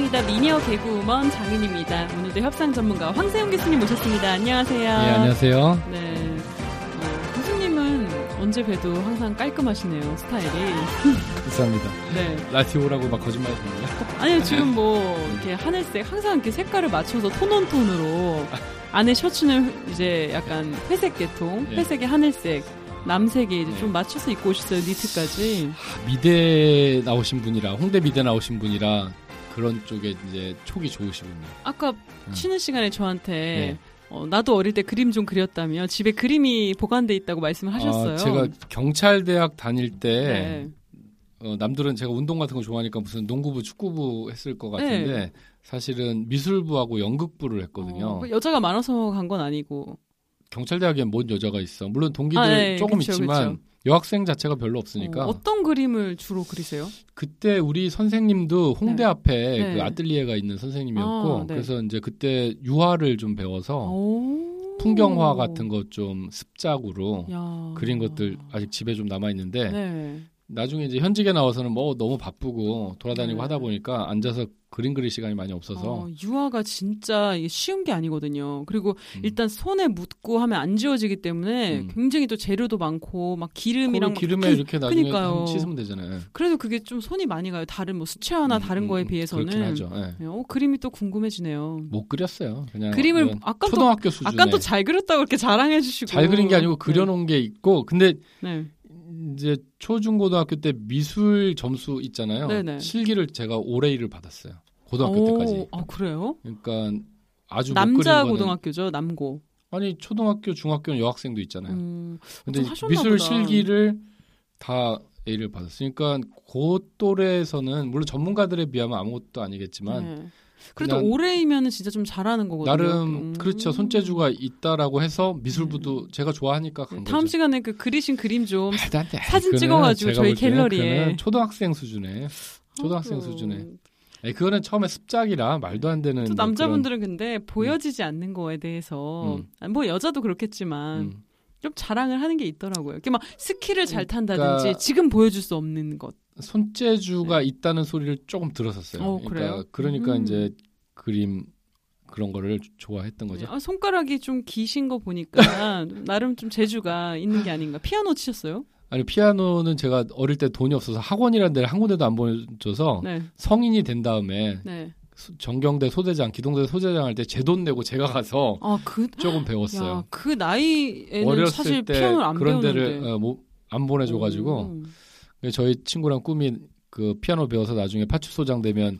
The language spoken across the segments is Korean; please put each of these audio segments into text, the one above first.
협상이다 미녀 개그우먼 장은입니다. 오늘도 협상 전문가 황세영 교수님 모셨습니다. 안녕하세요. 네, 안녕하세요. 네. 어, 교수님은 언제 봬도 항상 깔끔하시네요, 스타일이. 감사합니다. 네. 라티오라고 막 거짓말 하시는요 아니요, 지금 뭐, 이렇게 하늘색, 항상 이렇게 색깔을 맞춰서 톤온톤으로 안에 셔츠는 이제 약간 회색 계통, 예. 회색에 하늘색, 남색에 이제 네. 좀 맞춰서 입고 오셨어요, 니트까지. 미대 나오신 분이라 홍대 미대 나오신 분이라 그런 쪽에 이제 촉이 좋으시군요. 아까 음. 쉬는 시간에 저한테 네. 어, 나도 어릴 때 그림 좀 그렸다며 집에 그림이 보관돼 있다고 말씀을 하셨어요. 아, 제가 경찰대학 다닐 때 네. 어, 남들은 제가 운동 같은 거 좋아하니까 무슨 농구부, 축구부 했을 것 같은데 네. 사실은 미술부하고 연극부를 했거든요. 어, 여자가 많아서 간 건 아니고. 경찰대학에 뭔 여자가 있어? 물론 동기들 아, 네, 조금 그쵸, 있지만 그쵸. 여학생 자체가 별로 없으니까 어, 떤 그림을 주로 그리세요? 그때 우리 선생님도 홍대 네. 앞에 네. 그 아뜰리에가 있는 선생님이었고 아, 네. 그래서 이제 그때 유화를 좀 배워서 오. 풍경화 같은 거좀 습작으로 야. 그린 것들 아직 집에 좀 남아 있는데 네. 나중에 이제 현직에 나와서는 뭐 너무 바쁘고 돌아다니고 네. 하다 보니까 앉아서 그림 그릴 시간이 많이 없어서 어, 유화가 진짜 쉬운 게 아니거든요. 그리고 음. 일단 손에 묻고 하면 안 지워지기 때문에 음. 굉장히 또 재료도 많고 막 기름이랑 그걸 막 기름에 그- 이렇게 나중에 그니까요. 한번 씻으면 되잖아요. 그래도 그게 좀 손이 많이 가요. 다른 뭐 수채화나 음, 다른 음, 거에 음, 비해서는. 그렇긴 하죠. 예. 네, 어, 그림이 또 궁금해지네요. 못 그렸어요. 그냥 그림을 아까 또 초등학교 수준에 아까 또 잘 그렸다고 그렇게 자랑해 주시고 잘 그린 게 아니고 그려놓은 게 있고 근데 네. 이제 초중고등학교 때 미술 점수 있잖아요. 네네. 실기를 제가 올해 일을 받았어요. 고등학교 오, 때까지. 아 그래요? 그러니까 아주 못 남자 고등학교죠, 남고. 아니 초등학교 중학교는 여학생도 있잖아요. 음, 근데 미술 보다. 실기를 다 A를 받았으니까 그 또래에서는 물론 전문가들에 비하면 아무것도 아니겠지만 네. 그래도 올해이면은 진짜 좀 잘하는 거거든요. 나름 음. 그렇죠 손재주가 있다라고 해서 미술부도 제가 좋아하니까 간 네, 다음 거죠. 시간에 그 그리신 그림 좀. 사진 찍어가지고 저희 갤러리에. 초등학생 수준에 초등학생 어, 수준에 아니, 그거는 처음에 습작이라 말도 안 되는 또뭐 남자분들은 근데 보여지지 않는 거에 대해서 음. 뭐 여자도 그렇겠지만 그런, 음. 좀 자랑을 하는 게 있더라고요. 이렇게 막 스키를 잘 그러니까 탄다든지 지금 보여줄 수 없는 것. 손재주가 있다는 소리를 조금 들었었어요. 네. 어, 그러니까? 그러니까 음. 이제 그림 그런 거를 좋아했던 거죠. 아, 손가락이 좀 기신 거 보니까 나름 좀 재주가 있는 게 아닌가. 피아노 치셨어요? 아니 피아노는 제가 어릴 때 돈이 없어서 학원이라는 데를 한 군데도 안 보내줘서 네, 성인이 된 다음에 네. 수- 정경대 소대장, 기동대 소대장 할 때 제 돈 내고 제가 가서 아, 그, 조금 야, 배웠어요. 그 나이에는 사실 때 피아노를 안 그런 배우는데. 데를 어, 뭐, 안 보내줘가지고 오. 저희 친구랑 꿈이 그 피아노 배워서 나중에 파출소장 되면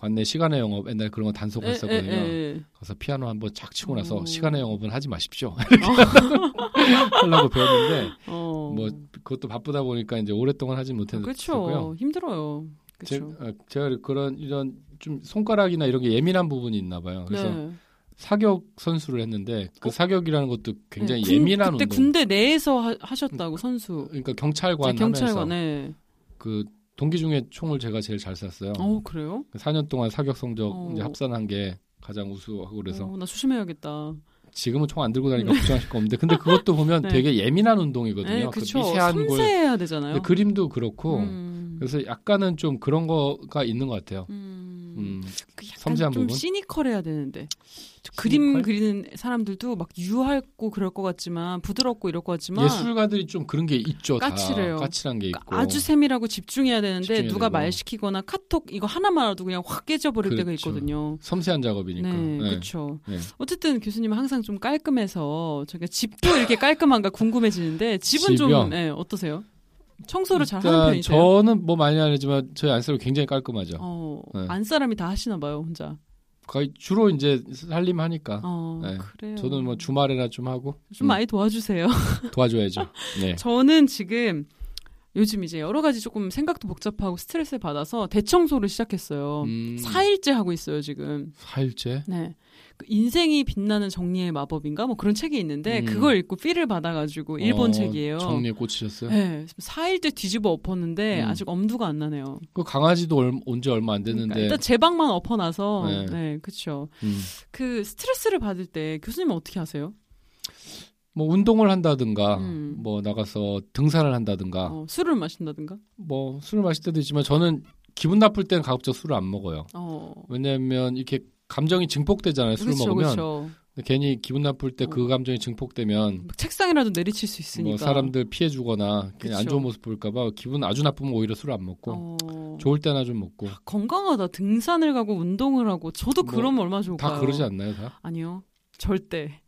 관내 시간의 영업 옛날 그런 거 에, 단속했었거든요. 에, 에. 가서 피아노 한번 착 치고 나서 오. 시간의 영업은 하지 마십시오. 하려고 배웠는데 어. 뭐 그것도 바쁘다 보니까 이제 오랫동안 하진 못했고요. 그렇죠. 힘들어요. 제, 그렇죠. 어, 제가 그런 이런 좀 손가락이나 이런 게 예민한 부분이 있나 봐요. 그래서 네. 사격 선수를 했는데 그 어? 사격이라는 것도 굉장히 네, 군- 예민한 그때 운동. 군대 내에서 하, 하셨다고 선수. 그러니까 경찰관 네, 하면서 경찰관에. 그 동기 중에 총을 제가 제일 잘 쐈어요. 어 그래요? 4년 동안 사격 성적 어. 이제 합산한 게 가장 우수하고 그래서 어, 나 조심해야겠다. 지금은 총 안 들고 다니까 걱정하실 거 없는데 근데 그것도 보면 네. 되게 예민한 운동이거든요. 네, 그. 미세한 걸 섬세해야 되잖아요. 그림도 그렇고 음. 그래서 약간은 좀 그런 거가 있는 것 같아요. 음. 음, 그 섬세한 좀 부분? 시니컬해야 되는데 저 그림? 그리는 사람들도 막 유하고 그럴 것 같지만 부드럽고 이럴 것 같지만 예술가들이 좀 그런 게 있죠. 까칠해요. 다 까칠한 게 있고. 아주 세밀하고 집중해야 되는데 집중해야 누가 되고. 말 시키거나 카톡 이거 하나만 와도 그냥 확 깨져버릴 때가 그렇죠. 있거든요. 섬세한 작업이니까. 네, 네. 그렇죠. 네. 어쨌든 교수님은 항상 좀 깔끔해서 저희가 집도 이렇게 깔끔한가 궁금해지는데 집은 집이요? 좀 네, 어떠세요? 청소를 잘 하는 일단 편이세요? 저는 뭐 많이 안 하지만 저희 안쓰러 굉장히 깔끔하죠. 어, 네. 안 사람이 다 하시나 봐요, 혼자. 거의 주로 이제 살림 하니까. 어, 네. 그래요. 저는 뭐 주말에나 좀 하고 좀 많이 도와주세요. 음, 도와줘야죠. 네. 저는 지금 요즘 이제 여러 가지 조금 생각도 복잡하고 스트레스를 받아서 대청소를 시작했어요. 음, 4일째 하고 있어요, 지금. 사일째. 네. 그 인생이 빛나는 정리의 마법인가? 뭐 그런 책이 있는데 음. 그걸 읽고 삘을 받아가지고 일본 어, 책이에요. 정리에 꽂히셨어요? 네. 4일째 뒤집어 엎었는데 음. 아직 엄두가 안 나네요. 그 강아지도 얼- 온지 얼마 안 그러니까 됐는데. 일단 제 방만 엎어놔서 네. 네, 그렇죠. 음. 그 스트레스를 받을 때 교수님은 어떻게 하세요? 뭐 운동을 한다든가, 음. 뭐 나가서 등산을 한다든가, 어, 술을 마신다든가? 뭐 술을 마실 때도 있지만 저는 기분 나쁠 때는 가급적 술을 안 먹어요. 어. 왜냐하면 이렇게 감정이 증폭되잖아요. 술을 그렇죠, 먹으면 그렇죠. 근데 괜히 기분 나쁠 때그 어. 감정이 증폭되면 막 책상이라도 내리칠 수 있으니까. 뭐 사람들 피해 주거나 그냥 안 그쵸. 좋은 모습 보일까봐 기분 아주 나쁘면 오히려 술을 안 먹고 어. 좋을 때나 좀 먹고 건강하다. 등산을 가고 운동을 하고 저도 뭐, 그러면 얼마나 좋을까요? 다 그러지 않나요 다? 아니요. 절대.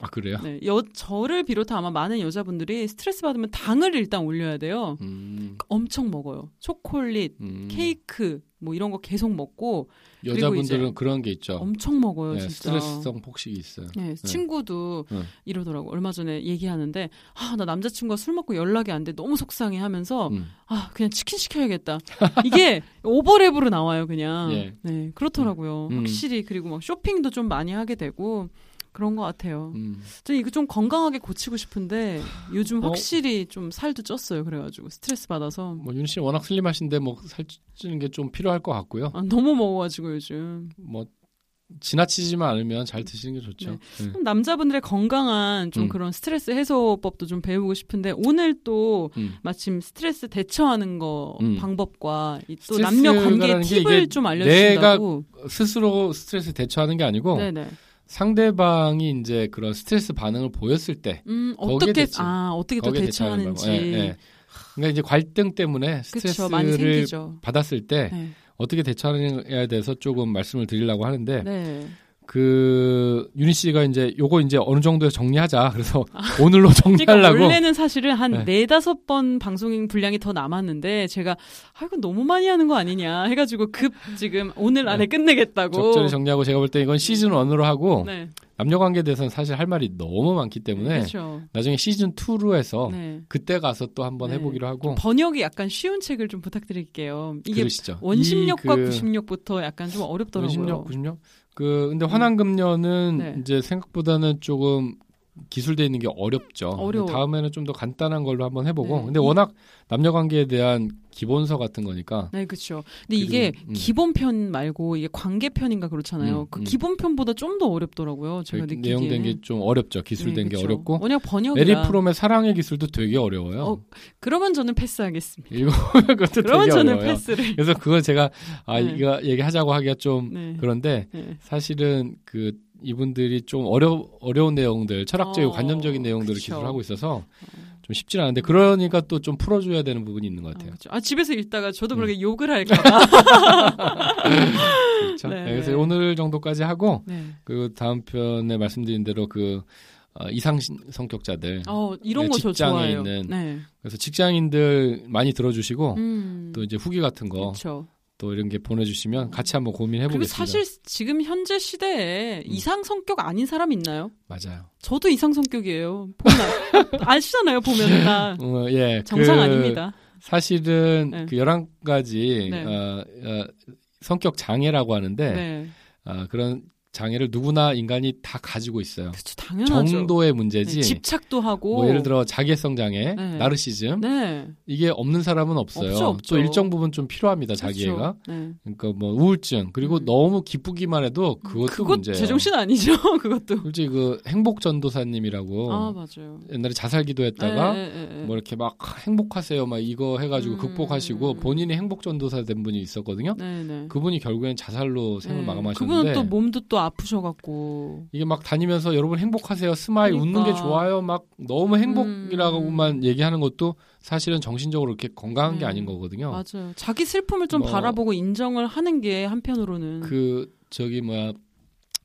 아 그래요? 네. 여, 저를 비롯한 아마 많은 여자분들이 스트레스 받으면 당을 일단 올려야 돼요. 음, 엄청 먹어요. 초콜릿, 음. 케이크 뭐 이런 거 계속 먹고 여자분들은 그런 게 있죠. 엄청 먹어요, 네, 진짜. 스트레스성 폭식이 있어요. 네, 친구도 네. 이러더라고. 얼마 전에 얘기하는데 아, 나 남자친구가 술 먹고 연락이 안 돼. 너무 속상해 하면서 음. 아, 그냥 치킨 시켜야겠다. 이게 오버랩으로 나와요, 그냥. 예. 네, 그렇더라고요. 음. 확실히 그리고 막 쇼핑도 좀 많이 하게 되고 그런 것 같아요. 음. 저 이거 좀 건강하게 고치고 싶은데 요즘 어? 확실히 좀 살도 쪘어요. 그래가지고 스트레스 받아서 뭐 윤희 씨 워낙 슬림하신데 뭐 살찌는 게 좀 필요할 것 같고요. 아, 너무 먹어가지고 요즘 뭐 지나치지만 않으면 잘 드시는 게 좋죠. 네. 네. 그럼 남자분들의 건강한 좀 음. 그런 스트레스 해소법도 좀 배우고 싶은데 오늘 또 음. 마침 스트레스 대처하는 거 음. 방법과 이또 남녀 관계 팁을 좀 알려주신다고. 스스로 스트레스 대처하는 게 아니고 네네. 상대방이 이제 그런 스트레스 반응을 보였을 때 음 어떻게 대치. 아 어떻게 또 대처하는 대처하는지. 예, 예. 그러니까 이제 갈등 때문에 스트레스를 생기죠. 받았을 때 네. 어떻게 대처하느냐에 대해서 조금 말씀을 드리려고 하는데 네. 그 유니 씨가 이제 요거 이제 어느 정도에 정리하자. 그래서 아. 오늘로 그러니까 정리하려고 원래는 사실은 한 네. 네다섯 번 방송 분량이 더 남았는데 제가 아 이거 너무 많이 하는 거 아니냐 해가지고 급 지금 오늘 안에 끝내겠다고. 네. 적절히 정리하고 제가 볼 때 이건 시즌 1으로 하고 네. 남녀 관계에 대해서는 사실 할 말이 너무 많기 때문에 그렇죠. 나중에 시즌 2로 해서 네. 그때 가서 또 한번 네. 해보기로 하고 번역이 약간 쉬운 책을 좀 부탁드릴게요. 이게 그러시죠. 원심력과 이그 구심력부터 약간 좀 어렵더라고요. 원심력, 구심력. 그 근데 환한금녀는 네. 이제 생각보다는 조금 기술돼 있는 게 어렵죠. 어려워요. 다음에는 좀 더 간단한 걸로 한번 해보고. 네. 근데 워낙 남녀 관계에 대한 기본서 같은 거니까. 네, 그렇죠. 근데 이게 그리고, 음. 기본편 말고 이게 관계편인가 그렇잖아요. 음, 그 음. 기본편보다 좀 더 어렵더라고요. 제가 그 느끼기에. 내용된 게 좀 어렵죠. 기술된 네, 게. 어렵고. 워낙 번역이라. 에리 프롬의 사랑의 기술도 되게 어려워요. 어, 그러면 저는 패스하겠습니다. 읽어보면 그것도 그러면 저는 어려워요. 패스를. 그래서 그걸 제가 아 네. 이거 얘기하자고 하기가 좀 네. 그런데 네. 사실은 그 이분들이 좀 어려 어려운 내용들, 철학적이고 어, 관념적인 내용들을 그쵸. 기술하고 있어서 좀 쉽지는 않은데 그러니까 또 좀 풀어줘야 되는 부분이 있는 것 아, 같아요. 그쵸. 아, 집에서 읽다가 저도 음. 그렇게 욕을 할까봐. 그렇죠? 네, 네, 그래서 네. 오늘 정도까지 하고 네. 그 다음 편에 말씀드린 대로 그 어, 이상 신- 성격자들 어, 이런 네, 거저 직장에 좋아해요. 있는 네. 그래서 직장인들 많이 들어주시고 음. 또 이제 후기 같은 거또 그렇 죠. 이런 게 보내주시면 같이 한번 고민해 보겠습니다. 사실 지금 현재 시대에 음. 이상 성격 아닌 사람 있나요? 맞아요. 저도 이상 성격이에요. 보면 아시잖아요. 보면 다 어, 예, 정상 그 아닙니다. 사실은 네. 그 11가지 네. 어, 어, 성격 장애라고 하는데 네. 어, 그런 장애를 누구나 인간이 다 가지고 있어요. 그렇죠. 당연하죠. 정도의 네, 문제지. 집착도 하고 뭐 예를 들어 자기애성 장애, 네. 나르시즘 네. 이게 없는 사람은 없어요. 없죠, 없죠. 또 일정 부분 좀 필요합니다. 자기애가. 네. 그러니까 뭐 우울증 그리고 음. 너무 기쁘기만 해도 그것도 그것 문제예요. 제정신 아니죠. 그것도. 솔직히 그 행복 전도사님이라고 아 맞아요. 옛날에 자살 기도했다가 네, 네, 네. 뭐 이렇게 막 행복하세요 막 이거 해가지고 음. 극복하시고 본인이 행복 전도사 된 분이 있었거든요. 네, 네. 그분이 결국엔 자살로 생을 네. 마감하셨는데 그분은 또 몸도 또 아프셔갖고. 이게 막 다니면서 여러분 행복하세요 smile 그러니까. 웃는 게 좋아요 막 너무 행복이라고만 음. 얘기하는 것도 사실은 정신적으로 그렇게 건강한 게 네. 아닌 거거든요. 맞아요. 자기 슬픔을 좀 뭐, 바라보고 인정을 하는 게 한편으로는. 그 저기 뭐야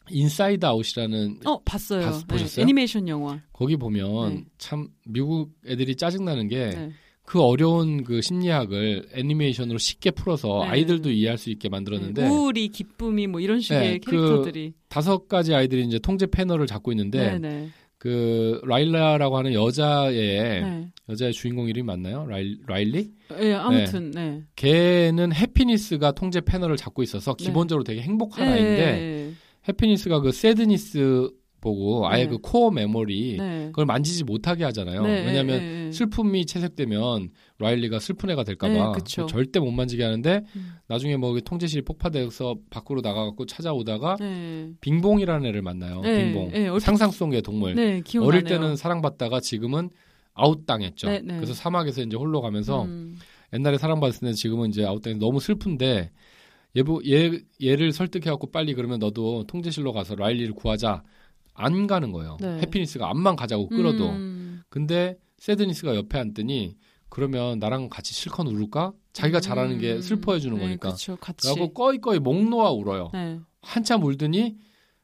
Inside Out이라는 어 봤어요. 봤- 네, 보셨어요? 애니메이션 영화. 거기 보면 네. 참 미국 애들이 짜증 나는 게 네. 그 어려운 그 심리학을 애니메이션으로 쉽게 풀어서 네. 아이들도 이해할 수 있게 만들었는데 네, 우울이 기쁨이 뭐 이런 식의 네, 그 캐릭터들이. 다섯 가지 아이들이 이제 통제 패널을 잡고 있는데 네, 네. 그 라일라라고 하는 여자의 네. 여자의 주인공 이름이 맞나요? 라일, 라일리? 예, 아무튼 네. 걔는 해피니스가 통제 패널을 잡고 있어서 네. 기본적으로 되게 행복한 네. 아이인데 해피니스가 그 새드니스 보고 아예 네. 그 코어 메모리 네. 그걸 만지지 못하게 하잖아요. 네, 왜냐하면 네, 네. 슬픔이 채색되면 라일리가 슬픈 애가 될까봐 네. 절대 못 만지게 하는데 음. 나중에 뭐 통제실이 폭파돼서 밖으로 나가갖고 찾아오다가 네. 빙봉이라는 애를 만나요. 네, 빙봉 상상 속의 동물. 어릴 때는 사랑받다가 지금은 아웃당했죠. 그래서 사막에서 이제 홀로 가면서 음. 옛날에 사랑받았을 때 지금은 이제 아웃당해서 너무 슬픈데 얘 얘를 설득해갖고 빨리 그러면 너도 통제실로 가서 라일리를 구하자 안 가는 거예요. 네. 해피니스가 암만 가자고 끌어도. 음. 근데 새드니스가 옆에 앉더니 그러면 나랑 같이 실컷 울을까? 자기가 잘하는 게 음. 슬퍼해 주는 네, 거니까. 같이. 그래갖고 꺼이꺼이 목 놓아 울어요. 네. 한참 울더니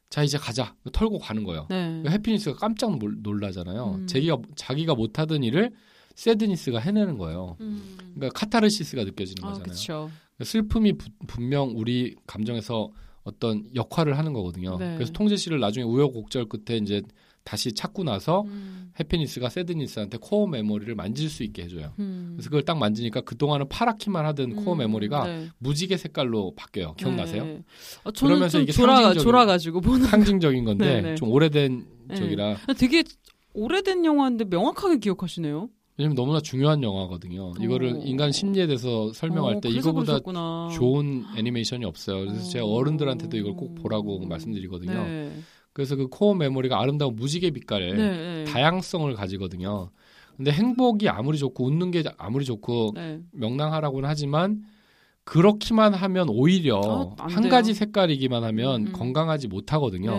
자 이제 가자 털고 가는 거예요. 네. 해피니스가 깜짝 놀- 놀라잖아요. 음. 자기가 자기가 못하던 일을 Sadness가 해내는 거예요. 음. 그러니까 카타르시스가 느껴지는 아, 거잖아요. 그렇죠. 슬픔이 부- 분명 우리 감정에서 어떤 역할을 하는 거거든요. 네. 그래서 통제실을 나중에 우여곡절 끝에 이제 다시 찾고 나서 음. Happiness가 Sadness한테 core memory를 만질 수 있게 해줘요. 음. 그래서 그걸 딱 만지니까 그동안은 파랗기만 하던 core 음, memory가 네. 무지개 색깔로 바뀌어요. 기억나세요? 네. 어, 저는 그러면서 좀 이게 졸라 상징적인- 보는. 상징적인 건데 네, 네. 좀 오래된 네. 적이라 되게 오래된 영화인데 명확하게 기억하시네요. 왜냐면 너무나 중요한 영화거든요. 이거를 어. 인간 심리에 대해서 설명할 어, 때 이거보다 그러셨구나. 좋은 애니메이션이 없어요. 그래서 어. 제가 어른들한테도 이걸 꼭 보라고 말씀드리거든요. 네. 그래서 그 코어 메모리가 아름다운 무지개 빛깔의 네. 네. 다양성을 가지거든요. 근데 행복이 아무리 좋고 웃는 게 아무리 좋고 네. 명랑하라고는 하지만 그렇기만 하면 오히려 어, 안한 돼요. 가지 색깔이기만 하면 음. 건강하지 못하거든요.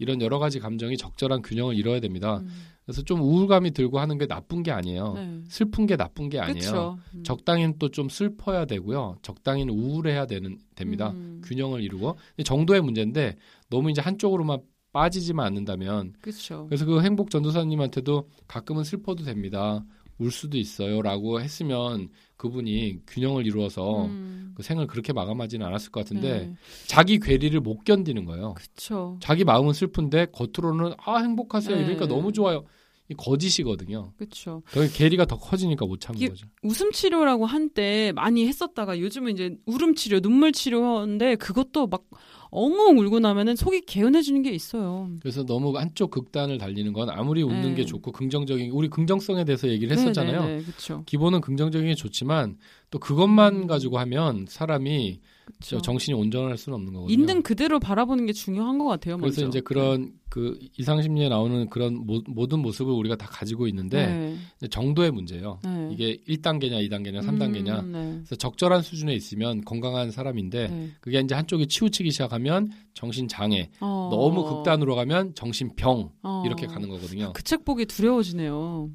네. 이런 여러 가지 감정이 적절한 균형을 이뤄야 됩니다. 음. 그래서 좀 우울감이 들고 하는 게 나쁜 게 아니에요. 네. 슬픈 게 나쁜 게 아니에요. 그쵸. 음. 적당히는 또 좀 슬퍼야 되고요. 적당히는 우울해야 되는 됩니다. 음. 균형을 이루고 정도의 문제인데 너무 이제 한쪽으로만 빠지지만 않는다면 그렇죠. 그래서 그 행복 전도사님한테도 가끔은 슬퍼도 됩니다. 울 수도 있어요라고 했으면 그분이 균형을 이루어서 음. 그 생을 그렇게 마감하지는 않았을 것 같은데 네. 자기 괴리를 못 견디는 거예요. 그쵸. 자기 마음은 슬픈데 겉으로는 아 행복하세요 네. 이러니까 너무 좋아요. 이 거짓이거든요. 그쵸. 그 괴리가 더 커지니까 못 참는 거죠. 웃음 치료라고 한때 많이 했었다가 요즘은 이제 울음 치료, 눈물 치료인데 그것도 막 엉엉 울고 나면은 속이 개운해지는 게 있어요. 그래서 너무 한쪽 극단을 달리는 건 아무리 웃는 네. 게 좋고 긍정적인 우리 긍정성에 대해서 얘기를 했었잖아요. 네, 네, 그렇죠. 기본은 긍정적인 게 좋지만 또 그것만 음. 가지고 하면 사람이 저 그렇죠. 정신이 온전할 수는 없는 거거든요. 있는 그대로 바라보는 게 중요한 것 같아요. 그래서 먼저. 이제 그런 그 이상심리에 나오는 그런 모, 모든 모습을 우리가 다 가지고 있는데 네. 정도의 문제예요. 네. 이게 1단계냐, 2단계냐, 3단계냐. 음, 네. 그래서 적절한 수준에 있으면 건강한 사람인데 네. 그게 이제 한쪽이 치우치기 시작하면 정신 장애, 어. 너무 극단으로 가면 정신 병 어. 이렇게 가는 거거든요. 그 책 보기 두려워지네요.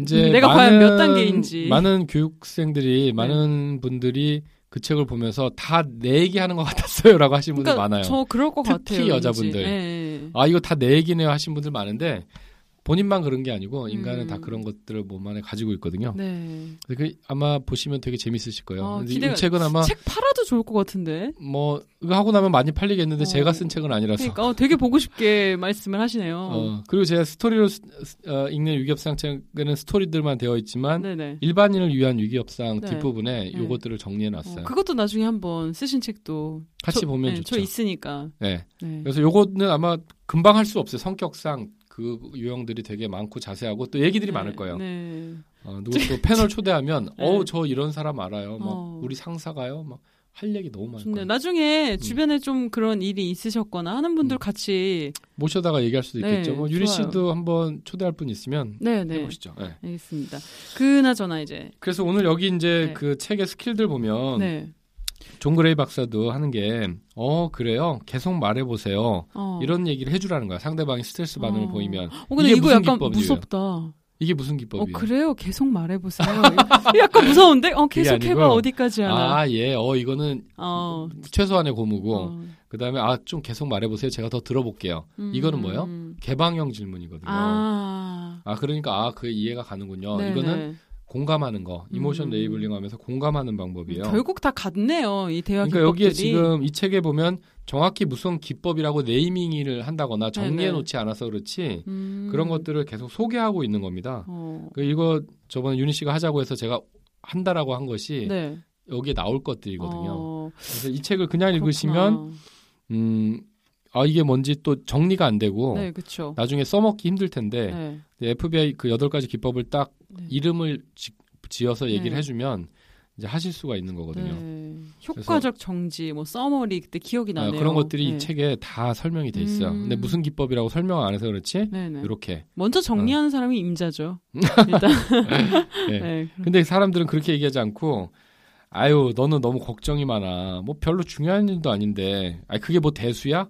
이제 음, 내가 과연 몇 단계인지. 많은 교육생들이 많은 분들이 그 책을 보면서 다 내 얘기하는 것 같았어요라고 하시는 분들 그러니까 많아요. 저 그럴 것 특히 같아요. 여자분들. 왠지. 네. 아 이거 다 내 얘기네요 하신 분들 많은데 본인만 그런 게 아니고 인간은 음. 다 그런 것들을 몸 안에 가지고 있거든요. 네. 그 아마 보시면 되게 재밌으실 거예요. 아, 근데 이 기대가- 책은 아마 책 팔아도 좋을 것 같은데. 뭐 이거 하고 나면 많이 팔리겠는데 어. 제가 쓴 책은 아니라서. 그러니까 어, 되게 보고 싶게 말씀을 하시네요. 어, 그리고 제가 스토리로 쓰- 어, 읽는 위기협상 책에는 스토리들만 되어 있지만 네네. 일반인을 위한 위기협상 네. 뒷부분에 네. 요것들을 정리해 놨어요. 어, 그것도 나중에 한번 쓰신 책도 같이 저- 보면 네, 좋죠. 저 있으니까. 네. 네. 그래서 요거는 아마 금방 할 수 없어요. 성격상 그 유형들이 되게 많고 자세하고 또 얘기들이 네, 많을 거예요. 네. 어, 누구 또 패널 초대하면 네. 어우 저 이런 사람 알아요. 막 어. 우리 상사가요. 막 할 얘기 너무 많을. 거예요. 나중에 주변에 좀 그런 일이 있으셨거나 하는 분들 음. 같이 모셔다가 얘기할 수도 네, 있겠죠. 뭐 유리 좋아요. 씨도 한번 초대할 분 있으면 네네. 해보시죠. 네. 알겠습니다. 그나저나 이제 그래서 오늘 여기 이제 네. 그 책의 skill들 보면 네. 존 그레이 박사도 하는 게 어 그래요 계속 말해보세요 어. 이런 얘기를 해주라는 거야 상대방이 스트레스 반응을 어. 보이면 어, 근데 이게 이거 무슨 약간 기법이에요? 무섭다. 이게 무슨 어 기법이에요? 그래요? 계속 말해보세요. 약간 무서운데? 어 계속 해봐 아니고, 어디까지 하나. 아, 예, 어, 이거는 어. 최소한의 고무고, 어. 그 다음에, 아, 좀 계속 말해보세요. 제가 더 들어볼게요. 이거는 뭐예요? 음. 개방형 질문이거든요. 아, 아. 그러니까, 아, 그 이해가 가는군요. 네네. 이거는 공감하는 거, emotion 음. labeling 하면서 공감하는 방법이에요. 결국 다 같네요. 이 대화 그러니까 여기에 기법들이. 지금 이 책에 보면 정확히 무슨 기법이라고 naming을 한다거나 정리해 네네. 놓지 않아서 그렇지 음. 그런 것들을 계속 소개하고 있는 겁니다. 어. 그 이거 저번에 유니 씨가 하자고 해서 제가 한다라고 한 것이 네. 여기에 나올 것들이거든요. 어, 그래서 이 책을 그냥 읽으시면. 음, 아 이게 뭔지 또 정리가 안 되고 네. 나중에 써먹기 힘들 텐데 네. FBI 그 여덟 가지 기법을 딱 네. 이름을 지, 어서 얘기를 네. 해주면 이제 하실 수가 있는 거거든요. 네. 효과적 정지, 뭐 서머리 그때 기억이 아, 나네요. 그런 것들이 네. 이 책에 다 설명이 돼 있어요. 음. 근데 무슨 기법이라고 설명 안 해서 그렇지 네네. 이렇게. 먼저 어. 정리하는 사람이 임자죠. 일단. 네. 네. 근데 사람들은 그렇게 얘기하지 않고 아유 너는 너무 걱정이 많아. 뭐 별로 중요한 일도 아닌데. 아 그게 뭐 대수야?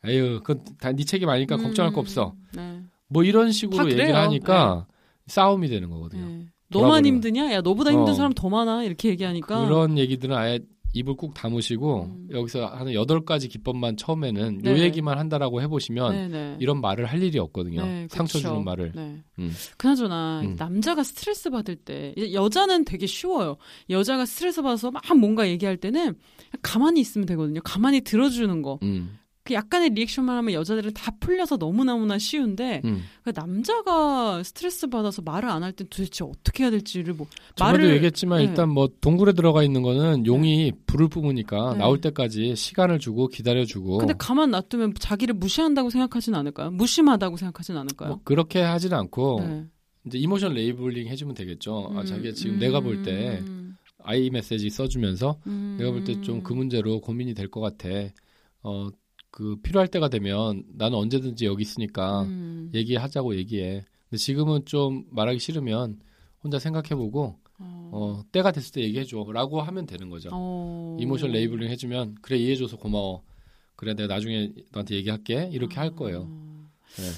아유 그건 다네 책임 아니니까 걱정할 거 없어. 네. 뭐 이런 다 식으로 얘기를. 하니까 싸움이 되는 거거든요. 네. 너만. 힘드냐? 야 너보다 힘든 어. 사람 더 많아. 이렇게 얘기하니까. 그런 얘기들은 아예 입을 꾹 다무시고 음. 여기서 하는 여덟 가지 기법만 처음에는 요 네. 얘기만 한다라고 해보시면 네네. 이런 말을 할 일이 없거든요. 네, 상처 그쵸. 주는 말을. 네. 음. 그나저나 음. 남자가 스트레스 받을 때 여자는 되게 쉬워요. 여자가 스트레스 받아서 막 뭔가 얘기할 때는 가만히 있으면 되거든요. 가만히 들어주는 거. 음, 그 약간의 리액션만 하면 여자들은 다 풀려서 너무너무나 쉬운데 음. 그 남자가 스트레스 받아서 말을 안 할 땐 도대체 어떻게 해야 될지를 뭐 말을- 얘기했지만 네. 일단 뭐 동굴에 들어가 있는 거는 용이 불을 뿜으니까 네. 나올 때까지 시간을 주고 기다려 주고 근데 가만 놔두면 자기를 무시한다고 생각하진 않을까요? 무심하다고 생각하진 않을까요? 뭐 그렇게 하지는 않고 네. 이제 emotion labeling 해주면 되겠죠. 아 음, 자기가 지금 음, 내가 볼 때 I message 써주면서 음, 내가 볼 때 좀 그 문제로 고민이 될 것 같아. 어 그 필요할 때가 되면 나는 언제든지 여기 있으니까 음. 얘기하자고 얘기해. 근데 지금은 좀 말하기 싫으면 혼자 생각해보고 어. 어 때가 됐을 때 얘기해줘라고 하면 되는 거죠. 어. emotion labeling 해주면 그래 이해해줘서 고마워. 그래 내가 나중에 너한테 얘기할게 이렇게 할 거예요. 네.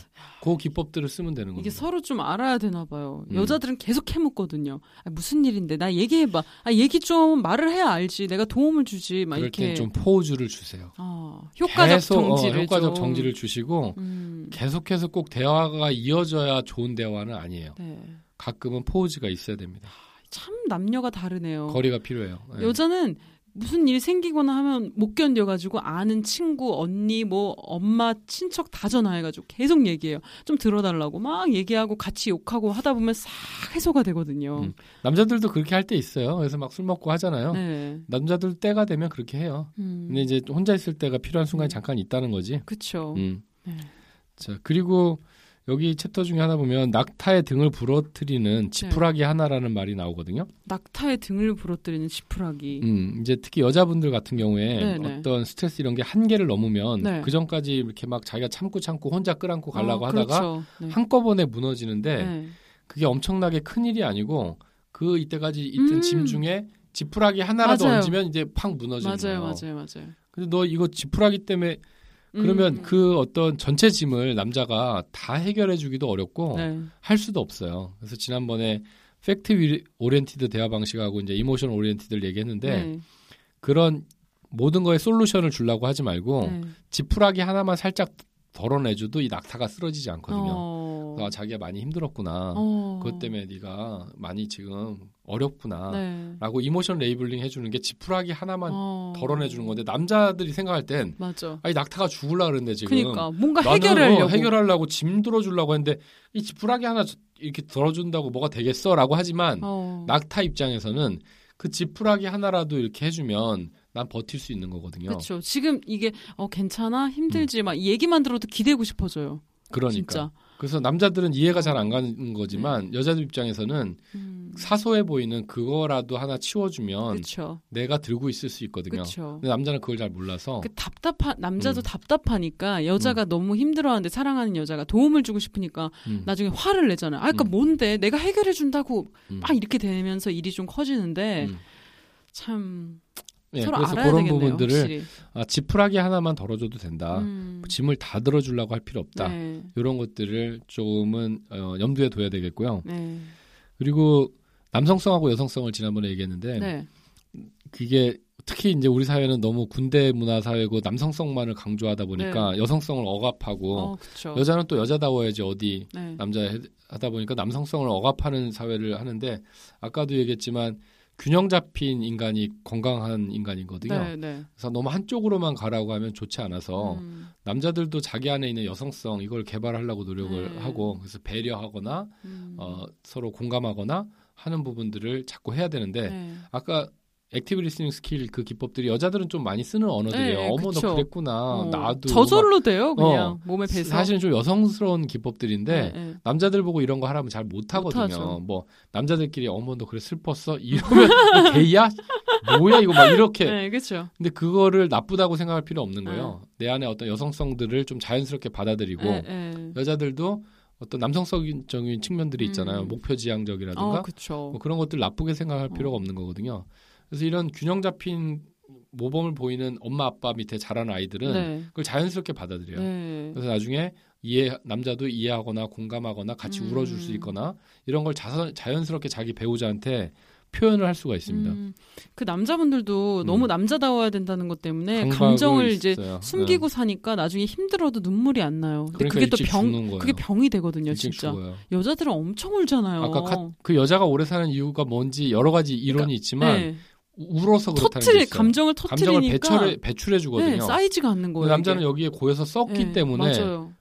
그 기법들을 쓰면 되는. 아. 이게 서로 좀 알아야 되나 봐요. 음. 여자들은 계속 해묻거든요. 아, 무슨 일인데 나 얘기해봐. 아, 얘기 좀 말을 해야 알지. 내가 도움을 주지. 막 그럴 이렇게. 땐좀 포우주를 주세요. 어, 효과적 계속, 어, 정지를 효과적 좀. 정지를 주시고 음, 계속해서 꼭 대화가 이어져야 좋은 대화는 아니에요. 네. 가끔은 포우즈가 있어야 됩니다. 참 남녀가 다르네요. 거리가 필요해요. 네. 여자는 무슨 일이 생기거나 하면 못 견뎌가지고 아는 친구, 언니, 뭐 엄마, 친척 다 전화해가지고 계속 얘기해요. 좀 들어달라고 막 얘기하고 같이 욕하고 하다 보면 싹 해소가 되거든요. 음. 남자들도 그렇게 할 때 있어요. 그래서 막 술 먹고 하잖아요. 네. 남자들 때가 되면 그렇게 해요. 음, 근데 이제 혼자 있을 때가 필요한 순간이 음. 잠깐 있다는 거지. 그쵸. 음. 네. 자 그리고 여기 챕터 중에 하나 보면 낙타의 등을 부러뜨리는 지푸라기 하나라는 말이 나오거든요. 낙타의 등을 부러뜨리는 지푸라기. 음, 이제 특히 여자분들 같은 경우에 네, 네. 어떤 스트레스 이런 게 한계를 넘으면 네. 그 전까지 이렇게 막 자기가 참고 참고 혼자 끌안고 가려고 어, 하다가 그렇죠. 네. 한꺼번에 무너지는데 네. 그게 엄청나게 큰 일이 아니고 그 이때까지 있던 음. 짐 중에 지푸라기 하나라도 맞아요. 얹으면 이제 팍 무너지는 맞아요, 거예요. 맞아요, 맞아요. 근데 너 이거 지푸라기 때문에 그러면 음, 그 어떤 전체 짐을 남자가 다 해결해 주기도 어렵고 네. 할 수도 없어요. 그래서 지난번에 fact oriented 대화 방식하고 이제 emotion oriented를 얘기했는데 네. 그런 모든 거에 solution을 주려고 하지 말고 네. 지푸라기 하나만 살짝 덜어내줘도 이 낙타가 쓰러지지 않거든요. 어. 아, 자기가 많이 힘들었구나. 어. 그것 때문에 네가 많이 지금 어렵구나. 네. 라고 emotion labeling 해주는 게 지푸라기 하나만 어. 덜어내주는 건데 남자들이 생각할 땐 맞아. 아니 낙타가 죽을라 그러는데 지금 그러니까 뭔가 해결하려고. 어, 해결하려고 짐 들어주려고 했는데 이 지푸라기 하나 이렇게 덜어준다고 뭐가 되겠어라고 하지만 어. 낙타 입장에서는 그 지푸라기 하나라도 이렇게 해주면 난 버틸 수 있는 거거든요. 그렇죠. 지금 이게 어 괜찮아 힘들지 막이 얘기만 들어도 기대고 싶어져요. 그러니까. 진짜. 그래서 남자들은 이해가 잘 안 가는 거지만 여자들 입장에서는 음. 사소해 보이는 그거라도 하나 치워주면 그렇죠. 내가 들고 있을 수 있거든요. 그렇죠. 근데 남자는 그걸 잘 몰라서 그 답답한 남자도 음. 답답하니까 여자가 너무 힘들어하는데 사랑하는 여자가 도움을 주고 싶으니까 음, 나중에 화를 내잖아요. 아, 그러니까 음. 뭔데 내가 해결해 준다고 음, 막 이렇게 되면서 일이 좀 커지는데 음. 참 네, 서로 그래서 알아야 그런 되겠네요. 부분들을 확실히. 아, 지푸라기 하나만 덜어줘도 된다. 음. 짐을 다 들어주려고 할 필요 없다. 네. 이런 것들을 조금은 어, 염두에 둬야 되겠고요. 네. 그리고 남성성하고 여성성을 지난번에 얘기했는데 네. 그게 특히 이제 우리 사회는 너무 군대 문화 사회고 남성성만을 강조하다 보니까 여성성을 억압하고 네. 어. 여자는 또 여자다워야지 어디 네. 남자 해- 하다 보니까 남성성을 억압하는 사회를 하는데 아까도 얘기했지만 균형 잡힌 인간이 건강한 인간이거든요. 네, 네. 그래서 너무 한쪽으로만 가라고 하면 좋지 않아서 음, 남자들도 자기 안에 있는 여성성 이걸 개발하려고 노력을 네. 하고 그래서 배려하거나 음. 어, 서로 공감하거나 하는 부분들을 자꾸 해야 되는데 네. 아까 active listening skill 그 기법들이 여자들은 좀 많이 쓰는 언어들이에요. 네, 어머 그쵸. 너 그랬구나. 어, 나도 저절로 돼요, 그냥 어, 몸에 막 배서. 사실은 좀 여성스러운 기법들인데 네, 네. 남자들 보고 이런 거 하라면 잘 못하거든요. 뭐 남자들끼리 어머 너 그래 슬펐어 이러면 너 게이야? 뭐야 이거 막 이렇게. 네, 그렇죠. 근데 그거를 나쁘다고 생각할 필요 없는 거예요. 내 안에 어떤 여성성들을 좀 자연스럽게 받아들이고 네, 네. 여자들도 어떤 남성적인 측면들이 있잖아요. 음. 목표 지향적이라든가 어, 그렇죠. 뭐 그런 것들 나쁘게 생각할 필요가 없는 거거든요. 그래서 이런 균형 잡힌 모범을 보이는 엄마 아빠 밑에 자란 아이들은 네. 그걸 자연스럽게 받아들여요. 네. 그래서 나중에 이해 남자도 이해하거나 공감하거나 같이 음. 울어줄 수 있거나 이런 걸 자, 자연스럽게 자기 배우자한테 표현을 할 수가 있습니다. 음, 그 남자분들도 음. 너무 남자다워야 된다는 것 때문에 감정을 이제 있어요. 숨기고 사니까 나중에 힘들어도 눈물이 안 나요. 네. 근데 그러니까 그게 또 병. 그게 병이 되거든요, 진짜. 죽어요. 여자들은 엄청 울잖아요. 아까 가- 그 여자가 오래 사는 이유가 뭔지 여러 가지 이론이 있지만 네. 울어서 그렇다는 있어요. 감정을 감정을 터트리니까 배출해 배출해 주거든요. 네, 쌓이지가 않는 거예요. 남자는 이게. 여기에 고여서 썩기 네, 때문에.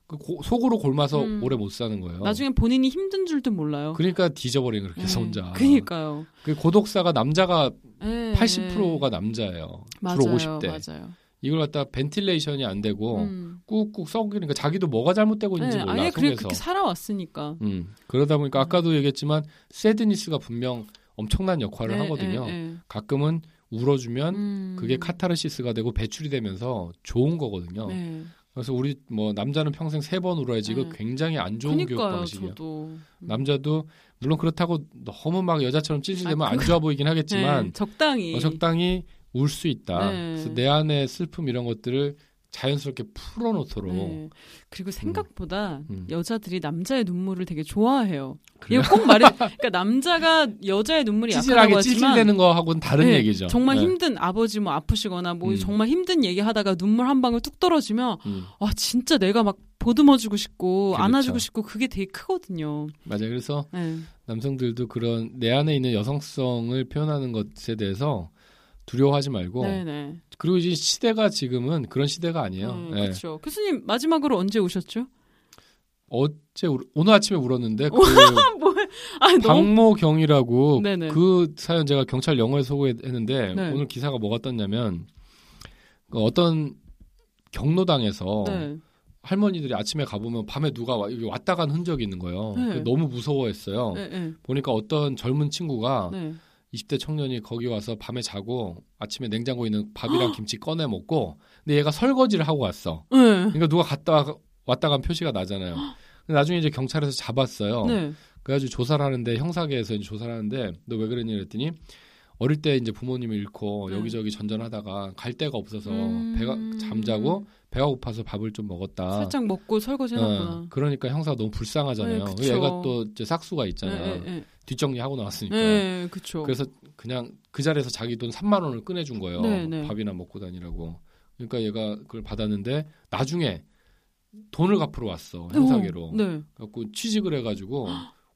그 고- 속으로 곪아서 음. 오래 못 사는 거예요. 나중에 본인이 힘든 줄도 몰라요. 그러니까 뒤져버리는 그렇게 네, 혼자. 그러니까요. 그 고독사가 남자가 네, 80%가 남자예요. 맞아요, 주로 50대. 맞아요. 이걸 갖다 ventilation이 안 되고 음. 꾹꾹 썩으니까 자기도 뭐가 잘못되고 있는지 네, 몰라 아예 그래 속에서. 그렇게 살아왔으니까. 음, 그러다 보니까 아까도 얘기했지만 sadness가 분명 엄청난 역할을 네, 하거든요. 네, 네. 가끔은 울어주면 음. 그게 카타르시스가 되고 배출이 되면서 좋은 거거든요. 네. 그래서 우리 뭐 남자는 평생 세 번 울어야지 이거 네. 굉장히 안 좋은 교육 그러니까요, 방식이에요. 저도. 남자도 물론 그렇다고 너무 막 여자처럼 찌질되면 아, 안 좋아 보이긴 하겠지만 네, 적당히. 어, 적당히 울 수 있다. 네. 그래서 내 안의 슬픔 이런 것들을 자연스럽게 풀어놓도록 네. 그리고 생각보다 음. 여자들이 남자의 눈물을 되게 좋아해요. 그래요? 이거 꼭 말해. 그러니까 남자가 여자의 눈물이 약하다고 찌질하게 하지만 찌질대는 거하고는 다른 네, 얘기죠. 정말 네. 힘든 아버지 뭐 아프시거나 뭐 음. 정말 힘든 얘기하다가 눈물 한 방울 뚝 떨어지면 음, 아 진짜 내가 막 보듬어주고 싶고 그렇죠. 안아주고 싶고 그게 되게 크거든요. 맞아요. 그래서 네. 남성들도 그런 내 안에 있는 여성성을 표현하는 것에 대해서 두려워하지 말고 네네. 그리고 이제 시대가 지금은 그런 시대가 아니에요. 음, 네. 그렇죠. 교수님 마지막으로 언제 오셨죠? 어제 울- 오늘 아침에 울었는데 그 아 너무 박모경이라고 네네. 그 사연 제가 경찰 영어에 소개했는데 네. 오늘 기사가 뭐가 떴냐면 그 어떤 경로당에서 네. 할머니들이 아침에 가보면 밤에 누가 와, 왔다 간 흔적이 있는 거예요. 네. 너무 무서워했어요. 네, 네, 보니까 어떤 젊은 친구가 네. 20대 청년이 거기 와서 밤에 자고 아침에 냉장고에 있는 밥이랑 김치 꺼내 먹고 근데 얘가 설거지를 하고 왔어. 네. 그러니까 누가 갔다 와- 왔다 간 표시가 나잖아요. 근데 나중에 이제 경찰에서 잡았어요. 네. 그래가지고 조사를 하는데 형사계에서 조사를 하는데 너 왜 그랬니 그랬더니 어릴 때 이제 부모님을 잃고 네. 여기저기 전전하다가 갈 데가 없어서 음. 배가 잠자고 배가 고파서 밥을 좀 먹었다. 살짝 먹고 설거지 어, 해놨구나. 그러니까 형사가 너무 불쌍하잖아요. 네. 얘가 또 이제 싹수가 있잖아요. 네, 네, 뒷정리하고 나왔으니까. 네, 그렇죠. 그래서 그냥 그 자리에서 자기 돈 3만 원을 꺼내준 거예요. 네, 네. 밥이나 먹고 다니라고. 그러니까 얘가 그걸 받았는데 나중에 돈을 갚으러 왔어 형사계로. 네, 그래갖고 취직을 해가지고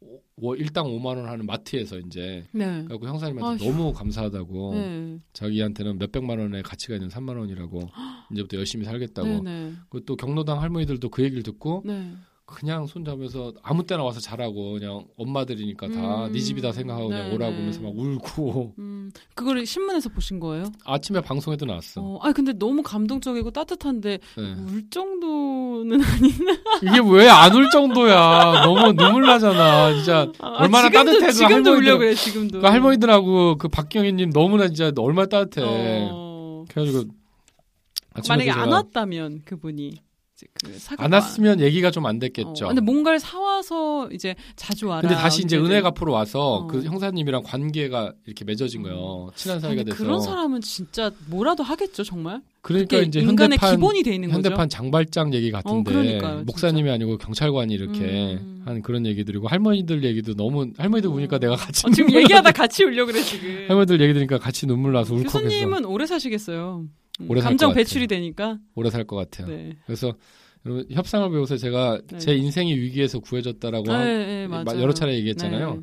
오- 월 일당 5만 원 하는 마트에서 이제 네. 그래갖고 형사님한테 아휴. 너무 감사하다고 네. 자기한테는 몇 백만 원의 가치가 있는 3만 원이라고 이제부터 열심히 살겠다고. 네, 네. 그리고 또 경로당 할머니들도 그 얘기를 듣고 네. 그냥 손잡아서 아무 때나 와서 자라고 그냥 엄마들이니까 다 음. 네 집이다 생각하고 그냥 네, 오라고 네. 하면서 막 울고 음, 그거를 신문에서 보신 거예요? 아침에 방송에도 나왔어. 어, 아 근데 너무 감동적이고 따뜻한데 네. 울 정도는 아니. 이게 왜 안 울 정도야? 너무 눈물 나잖아. 진짜 아, 얼마나 지금도, 따뜻해, 그 지금도 할머니들. 울려 그래 지금도. 그 할머니들하고 그 박경희님 너무나 진짜 얼마나 따뜻해. 어, 그래가지고 아침에 만약에 안 왔다면 그분이 이제 그 사과. 안 왔으면 얘기가 좀 안 됐겠죠. 어, 근데 뭔가를 사와서 이제 자주 와라. 근데 다시 이제. 은혜 갚으러 와서 어. 그 형사님이랑 관계가 이렇게 맺어진 거예요. 친한 아, 사이가 돼서. 그런 사람은 진짜 뭐라도 하겠죠 정말. 그러니까 이제 인간의 현대판 기본이 돼 있는 현대판 거죠. 장발장 얘기 같은데 어, 목사님이 아니고 경찰관이 이렇게 음. 한 그런 얘기 들이고 할머니들 얘기도 너무 할머니들 우니까 내가 같이 어, 지금 얘기하다 같이 울려 그래 지금. 할머니들 얘기 들으니까 같이 눈물 나서 울컥해서 교수님은 오래 사시겠어요. 음, 오래 감정. 배출이 되니까. 오래 살 것 같아요. 네. 그래서 여러분 협상을 배워서 제가 네. 제 인생이 위기에서 구해졌다라고 한- 네, 네, 마- 맞아요. 여러 차례 얘기했잖아요. 네.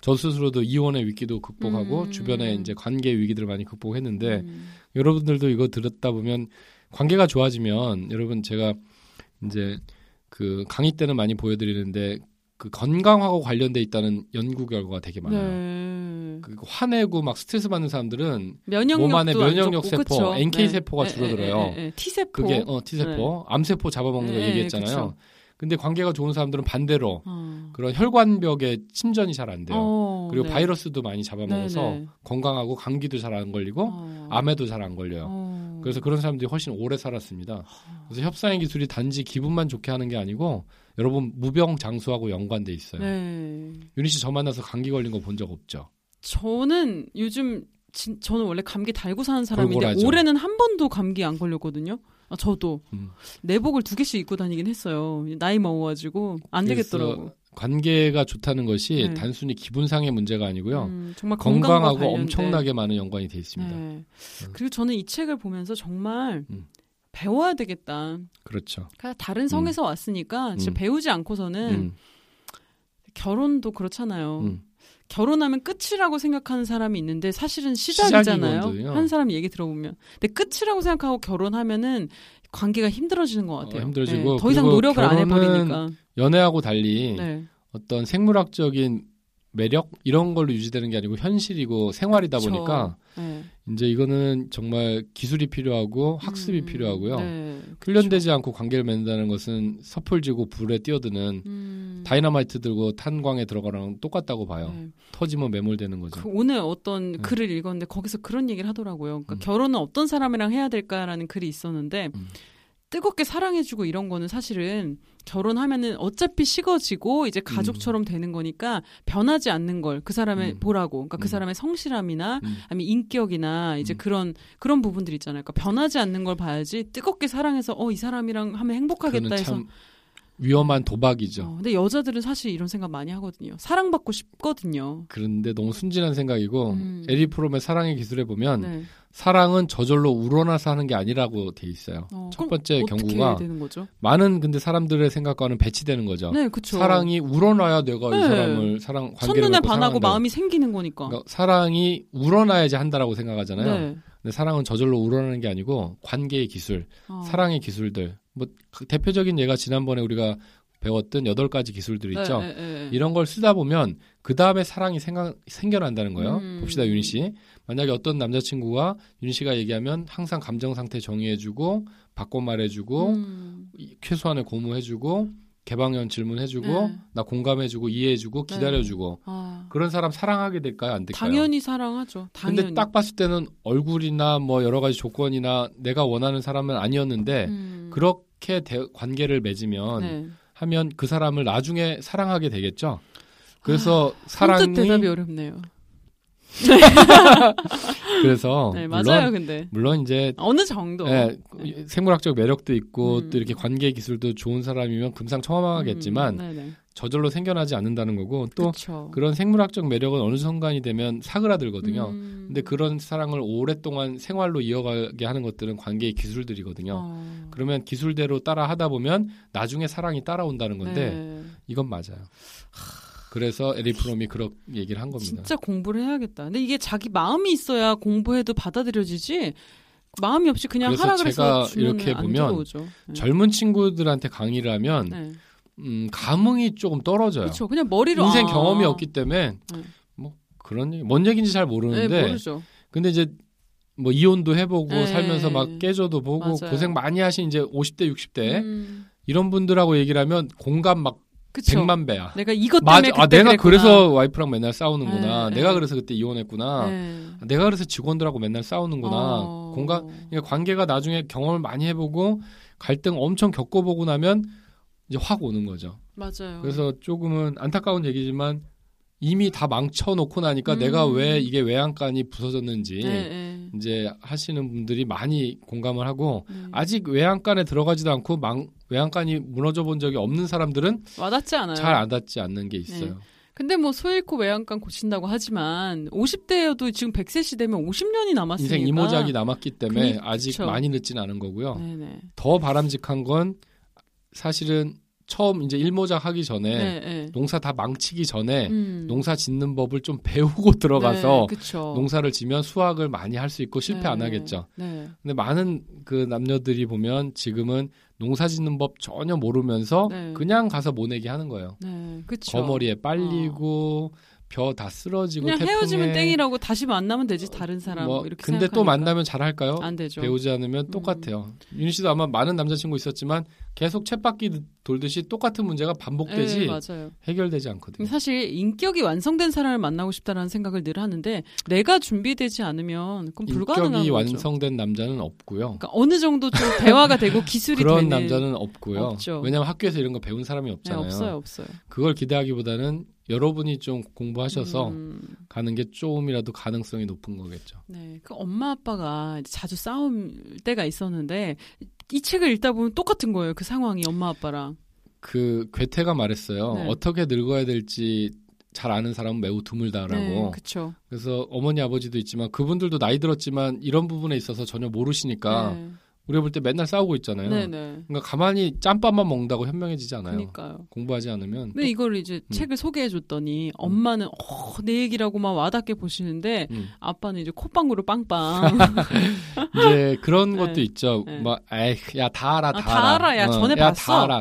저 스스로도 이혼의 위기도 극복하고 음. 주변에 이제 관계 위기들을 많이 극복했는데 음. 여러분들도 이거 들었다 보면 관계가 좋아지면 여러분 제가 이제 그 강의 때는 많이 보여드리는데 그 건강하고 관련돼 있다는 연구 결과가 되게 많아요. 네. 네. 그 화내고 막 스트레스 받는 사람들은 면역력도 몸 안에 안 면역력 세포, 그쵸? NK 네. 세포가 네, 줄어들어요. 네, 네, 네. T 세포. 그게 어 T세포, 암 세포 잡아먹는 거 네, 얘기했잖아요. 그쵸. 근데 관계가 좋은 사람들은 반대로 어. 그런 혈관벽에 침전이 잘 안 돼요. 어, 그리고 네. 바이러스도 많이 잡아먹어서 네, 네. 건강하고 감기도 잘 안 걸리고 어. 암에도 잘 안 걸려요. 어. 그래서 그런 사람들이 훨씬 오래 살았습니다. 그래서 협상의 기술이 단지 기분만 좋게 하는 게 아니고 여러분 무병 장수하고 연관돼 있어요. 네. 윤희 씨저 만나서 감기 걸린 거 본 적 없죠? 저는 요즘 진, 저는 원래 감기 달고 사는 사람인데 골골하죠. 올해는 한 번도 감기 안 걸렸거든요. 아, 저도 음. 내복을 두 개씩 입고 다니긴 했어요. 나이 먹어가지고 안 되겠더라고. 관계가 좋다는 것이 네. 단순히 기분상의 문제가 아니고요. 음, 정말 건강하고 관련된. 엄청나게 많은 연관이 돼 있습니다. 네. 그리고 저는 이 책을 보면서 정말 음. 배워야 되겠다. 그렇죠. 그러니까 다른 성에서 왔으니까 진짜 음. 배우지 않고서는 음, 결혼도 그렇잖아요. 음. 결혼하면 끝이라고 생각하는 사람이 있는데 사실은 시작이잖아요. 한 사람 얘기 들어보면. 근데 끝이라고 생각하고 결혼하면은 관계가 힘들어지는 것 같아요. 어, 힘들어지고 네, 더 이상 노력을 안 해버리니까. 연애하고 달리 네. 어떤 생물학적인 매력 이런 걸로 유지되는 게 아니고 현실이고 생활이다. 보니까 네. 이제 이거는 정말 기술이 필요하고 학습이 음, 필요하고요. 네. 훈련되지 않고 관계를 맺는다는 것은 섣불지고 불에 뛰어드는 음, 다이너마이트 들고 탄광에 들어가랑 똑같다고 봐요. 네. 터지면 매몰되는 거죠. 그 오늘 어떤 네. 글을 읽었는데 거기서 그런 얘기를 하더라고요. 그러니까 음. 결혼은 어떤 사람이랑 해야 될까라는 글이 있었는데 음. 뜨겁게 사랑해주고 이런 거는 사실은 결혼하면은 어차피 식어지고 이제 가족처럼 되는 거니까 변하지 않는 걸 그 사람의 음. 보라고. 그러니까 그 음. 사람의 성실함이나 음. 아니면 인격이나 이제 음. 그런 그런 부분들 있잖아요. 그러니까 변하지 않는 걸 봐야지 뜨겁게 사랑해서 어 이 사람이랑 하면 행복하겠다 해서. 참 위험한 도박이죠. 어, 근데 여자들은 사실 이런 생각 많이 하거든요. 사랑받고 싶거든요. 그런데 너무 순진한 생각이고 음. 에리 프롬의 사랑의 기술에 보면 네. 사랑은 저절로 우러나서 하는 게 아니라고 돼 있어요. 어, 첫 번째 거죠? 많은 근데 사람들의 생각과는 배치되는 거죠. 네, 그렇죠. 사랑이 우러나야 내가 이 네. 사람을 사랑 관계를 첫눈에 반하고. 마음이 생기는 거니까. 그러니까 사랑이 우러나야지 한다라고 생각하잖아요. 네. 근데 사랑은 저절로 우러나는 게 아니고 관계의 기술, 어. 사랑의 기술들. 뭐그 대표적인 예가 지난번에 우리가 배웠던 여덟 가지 기술들 있죠. 네, 네, 네. 이런 걸 쓰다 보면 그 다음에 사랑이 생각, 생겨난다는 거예요. 음. 봅시다, 윤희 씨. 만약에 어떤 남자친구가 윤희 씨가 얘기하면 항상 감정 상태 정의해주고 바꿔 말해주고 음. 이- 최소한의 고무해주고 개방형 질문해주고 네. 나 공감해주고 이해해주고 네. 기다려주고 아, 그런 사람 사랑하게 될까요? 안 될까요? 당연히 사랑하죠. 당연히. 근데 딱 봤을 때는 얼굴이나 뭐 여러 가지 조건이나 내가 원하는 사람은 아니었는데 음. 그렇게 대- 관계를 맺으면 네. 하면 그 사람을 나중에 사랑하게 되겠죠. 그래서 선뜻 사랑이 대답이 어렵네요. 그래서 네, 물론 맞아요. 근데 물론 이제 어느 정도. 예, 생물학적 매력도 있고 음. 또 이렇게 관계 기술도 좋은 사람이면 금상첨화하겠지만 음, 네네. 저절로 생겨나지 않는다는 거고 또 그쵸. 그런 생물학적 매력은 어느 순간이 되면 사그라들거든요. 음. 근데 그런 사랑을 오랫동안 생활로 이어가게 하는 것들은 관계의 기술들이거든요. 어. 그러면 기술대로 따라 하다 보면 나중에 사랑이 따라온다는 건데 네. 이건 맞아요. 그래서 에리 프롬이 그런 얘기를 한 겁니다. 진짜 공부를 해야겠다. 근데 이게 자기 마음이 있어야 공부해도 받아들여지지. 마음이 없이 그냥 그래서 하라 제가 그래서 주면 이렇게 안 보면. 네. 젊은 친구들한테 강의를 하면 네. 음, 감흥이 조금 떨어져요. 그렇죠. 그냥 머리로 인생 아. 경험이 없기 때문에 네. 뭐 그런 얘기, 뭔 얘기인지 잘 네, 모르는데 모르죠. 근데 이제 뭐 이혼도 해보고 네. 살면서 막 깨져도 보고 맞아요. 고생 많이 하신 이제 50대 60대 음, 이런 분들하고 얘기를 하면 공감 막 그쵸. 100만 배야. 내가 이것 맞아. 때문에 아 그때 내가 그랬구나. 그래서 와이프랑 맨날 싸우는구나. 네, 내가 네. 그래서 그때 이혼했구나. 네. 내가 그래서 직원들하고 맨날 싸우는구나. 어. 공감 그러니까 관계가 나중에 경험을 많이 해보고 갈등 엄청 겪어보고 나면 이제 확 오는 거죠. 맞아요. 그래서 조금은 안타까운 얘기지만 이미 다 망쳐놓고 나니까 음. 내가 왜 이게 외양간이 부서졌는지 네, 네. 이제 하시는 분들이 많이 공감을 하고 네. 아직 외양간에 들어가지도 않고 망, 외양간이 무너져 본 적이 없는 사람들은 와닿지 않아요. 잘안 닿지 않는 게 있어요. 네. 근데 뭐 소잃고 외양간 고친다고 하지만 50대여도 지금 100세 되면 50년이 남았으니까 인생 이모작이 남았기 때문에 그니- 아직. 많이 늦진 않은 거고요. 네네. 더 바람직한 건 사실은 처음 이제 일모작 하기 전에 네, 네. 농사 다 망치기 전에 음. 농사 짓는 법을 좀 배우고 들어가서 네. 농사를 지면 수확을 많이 할 수 있고 실패 네, 안 하겠죠. 네. 근데 많은 그 남녀들이 보면 지금은 농사 짓는 법 전혀 모르면서 네. 그냥 가서 모내기 하는 거예요. 네. 거머리에 빨리고 벼다 쓰러지고 그냥 태풍에 헤어지면 땡이라고 다시 만나면 되지 다른 사람 뭐뭐 이렇게 근데 또 생각하니까. 만나면 잘할까요? 안 되죠. 배우지 않으면 음. 똑같아요. 윤희 씨도 아마 많은 남자친구 있었지만 계속 챗바퀴 돌듯이 똑같은 문제가 반복되지 네. 해결되지 않거든요. 사실 인격이 완성된 사람을 만나고 싶다라는 생각을 늘 하는데 내가 준비되지 않으면 그건 불가능한 인격이 거죠. 완성된 남자는 없고요. 그러니까 어느 정도 좀 대화가 되고 기술이 그런 되는 남자는 없고요. 없죠. 왜냐하면 학교에서 이런 거 배운 사람이 네, 없잖아요. 없어요, 없어요. 그걸 기대하기보다는 여러분이 좀 공부하셔서 음, 가는 게 조금이라도 가능성이 높은 거겠죠. 네, 그 엄마 아빠가 자주 싸울 때가 있었는데 이 책을 읽다 보면 똑같은 거예요. 그 상황이 엄마 아빠랑. 그 괴테가 말했어요. 네. 어떻게 늙어야 될지 잘 아는 사람은 매우 드물다라고. 네, 그렇죠. 그래서 어머니 아버지도 있지만 그분들도 나이 들었지만 이런 부분에 있어서 전혀 모르시니까 네, 우리가 볼 때 맨날 싸우고 있잖아요. 네, 네. 그러니까 가만히 짬밥만 먹는다고 현명해지지 않아요. 그러니까요. 공부하지 않으면. 근데 이걸 이제 음. 책을 소개해 줬더니 엄마는 어, 내 얘기라고 막 와닿게 보시는데 음. 아빠는 이제 콧방구로 빵빵. 이제 그런 네. 것도 있죠. 네. 막 에이 야다 알아 아, 다, 다 알아. 야, 전에 야, 봤어. 다 알아.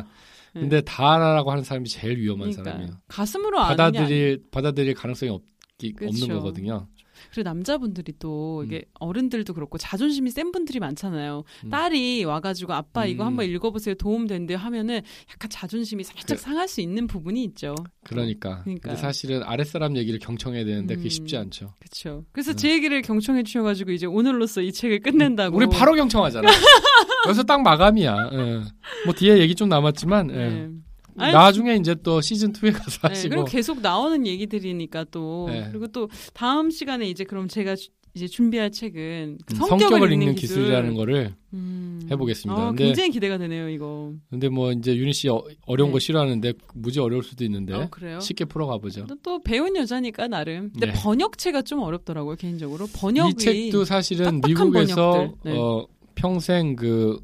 네. 근데 다 알아라고 하는 사람이 제일 위험한 그러니까요. 사람이에요. 가슴으로. 받아들일 받아들일 가능성이 없기 그쵸. 없는 거거든요. 그리고 남자분들이 또 음. 이게 어른들도 그렇고 자존심이 센 분들이 많잖아요. 음. 딸이 와가지고 아빠 이거 음. 한번 읽어보세요 도움 된대요 하면은 약간 자존심이 살짝 그- 상할 수 있는 부분이 있죠. 그러니까. 그러니까요. 근데 사실은 아랫사람 얘기를 경청해야 되는데 그게 음. 쉽지 않죠. 그렇죠. 그래서 음. 제 얘기를 경청해 주셔가지고 이제 오늘로써 이 책을 끝낸다고. 우리 바로 경청하잖아. 여기서 딱 마감이야. 예. 뭐 뒤에 얘기 좀 남았지만 예. 네. 아니, 나중에 이제 또 시즌 2에 가서 네, 하시고 그리고 계속 나오는 얘기들이니까 또 네. 그리고 또 다음 시간에 이제 그럼 제가 주- 이제 준비할 책은 그 음, 성격을, 읽는, 기술. 기술 이라는 거를 음. 해보겠습니다. 아, 근데- 굉장히 기대가 되네요 이거. 근데 뭐 이제 윤희 씨 어, 어려운 네. 거 싫어하는데 무지 어려울 수도 있는데 어, 그래요? 쉽게 풀어가 보죠. 또, 또 배운 여자니까 나름. 근데 네. 번역체가 좀 어렵더라고요 개인적으로. 번역이 이 책도 사실은 미국에서. 네. 어, 평생 그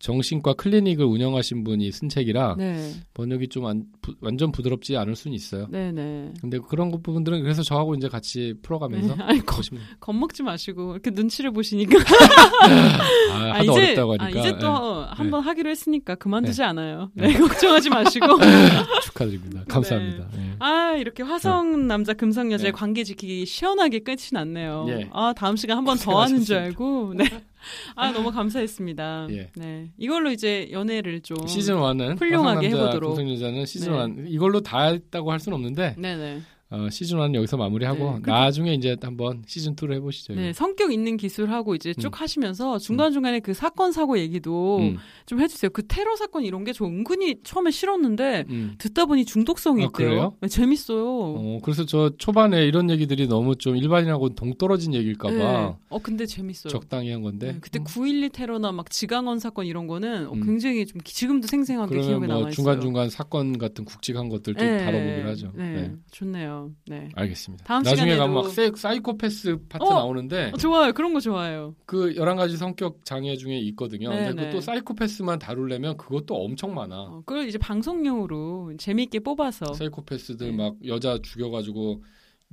정신과 클리닉을 운영하신 분이 쓴 책이라 네, 번역이 좀 안- 부- 완전 부드럽지 않을 수는 있어요. 네, 네. 근데 그런 것 부분들은 그래서 저하고 이제 같이 풀어가면서 네. 아니 겁, 보시면 겁먹지 마시고 이렇게 눈치를 보시니까 아, 아, 하도 어렵다고 하니까 아, 이제 예, 또한번 하기로 했으니까 그만두지 네. 않아요. 네, 걱정하지 마시고. 축하드립니다. 감사합니다. 예. 아 이렇게 화성 남자 금성 여자의 네. 관계 지키기 시원하게 끝이 났네요. 예. 아 다음 시간 한번 더 하는 줄. 알고. 네. 아 너무 감사했습니다. 예. 네. 이걸로 이제 연애를 좀 시즌 1은 훌륭하게 해보도록. 금성여자는 시즌 네. 1 이걸로 다 했다고 할 수는 없는데 네네. 어, 시즌 1은 여기서 마무리하고 네, 나중에 이제 한번 시즌 2를 해보시죠. 네, 성격 있는 기술하고 이제 쭉 음. 하시면서 중간 중간에 그 사건, 사고 얘기도 음, 좀 해주세요. 그 테러 사건 이런 게 저 은근히 처음에 싫었는데 음. 듣다 보니 중독성이 아, 있대요. 그래요? 네, 재밌어요. 어, 그래서 저 초반에 이런 얘기들이 너무 좀 일반인하고 동떨어진 얘기일까봐 네. 어, 근데 재밌어요. 적당히 한 건데. 네, 그때 음, 9.12 테러나 막 지강원 사건 이런 거는 어, 음. 굉장히 좀 기- 지금도 생생하게 기억에 뭐 남아 있어요. 중간 중간 사건 같은 굵직한 것들 좀 네, 다뤄보기로 하죠. 네, 네. 좋네요. 네. 알겠습니다. 다음 나중에 시간에도- 가면 막 세- 사이코패스 파트 어, 나오는데 어, 좋아요. 그런 거 좋아해요. 그 11가지 성격 장애 중에 있거든요. 네, 근데 네. 그또 사이코패스만 다루려면 그것도 엄청 많아. 어, 그걸 이제 방송용으로 재미있게 뽑아서 사이코패스들 네. 막 여자 죽여가지고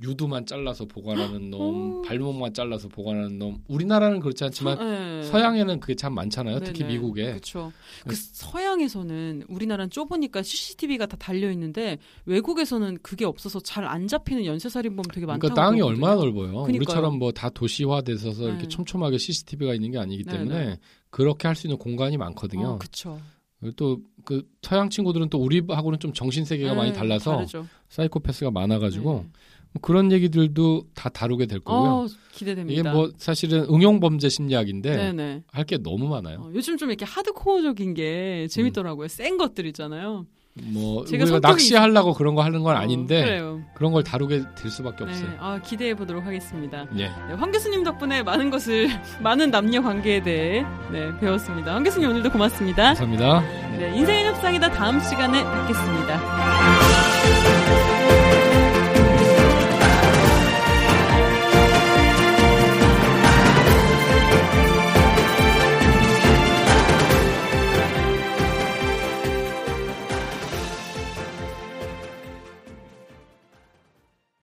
유두만 잘라서 보관하는 놈, 오. 발목만 잘라서 보관하는 놈. 우리나라는 그렇지 않지만 네. 서양에는 그게 참 많잖아요. 특히 네네. 미국에. 그렇죠. 그 그- 서양에서는 우리나라는 좁으니까 CCTV가 다 달려 있는데 외국에서는 그게 없어서 잘 안 잡히는 연쇄살인범 되게 많다고. 그러니까 땅이 그러거든요. 얼마나 넓어요. 그러니까요. 우리처럼 뭐 다 도시화돼서 이렇게 네. 촘촘하게 CCTV가 있는 게 아니기 네, 때문에 네. 그렇게 할 수 있는 공간이 많거든요. 어, 그렇죠. 또그 서양 친구들은 또 우리하고는 좀 정신 세계가 많이 달라서 다르죠. 사이코패스가 많아가지고 네. 뭐 그런 얘기들도 다 다루게 될 거고요. 어, 기대됩니다. 이게 뭐 사실은 응용 범죄 심리학인데. 할 게 너무 많아요. 어, 요즘 좀 이렇게 하드코어적인 게 재밌더라고요. 센 것들 있잖아요. 뭐 제가 우리가 낚시하려고 그런 거 하는 건 어, 아닌데 그래요. 그런 걸 다루게 될 수밖에 네, 없어요. 아, 기대해 보도록 하겠습니다. 예. 네, 황 교수님 덕분에 많은 것을 많은 남녀 관계에 대해 네, 배웠습니다. 황 교수님 오늘도 고맙습니다. 감사합니다. 네, 인생의 협상이다 다음 시간에 뵙겠습니다.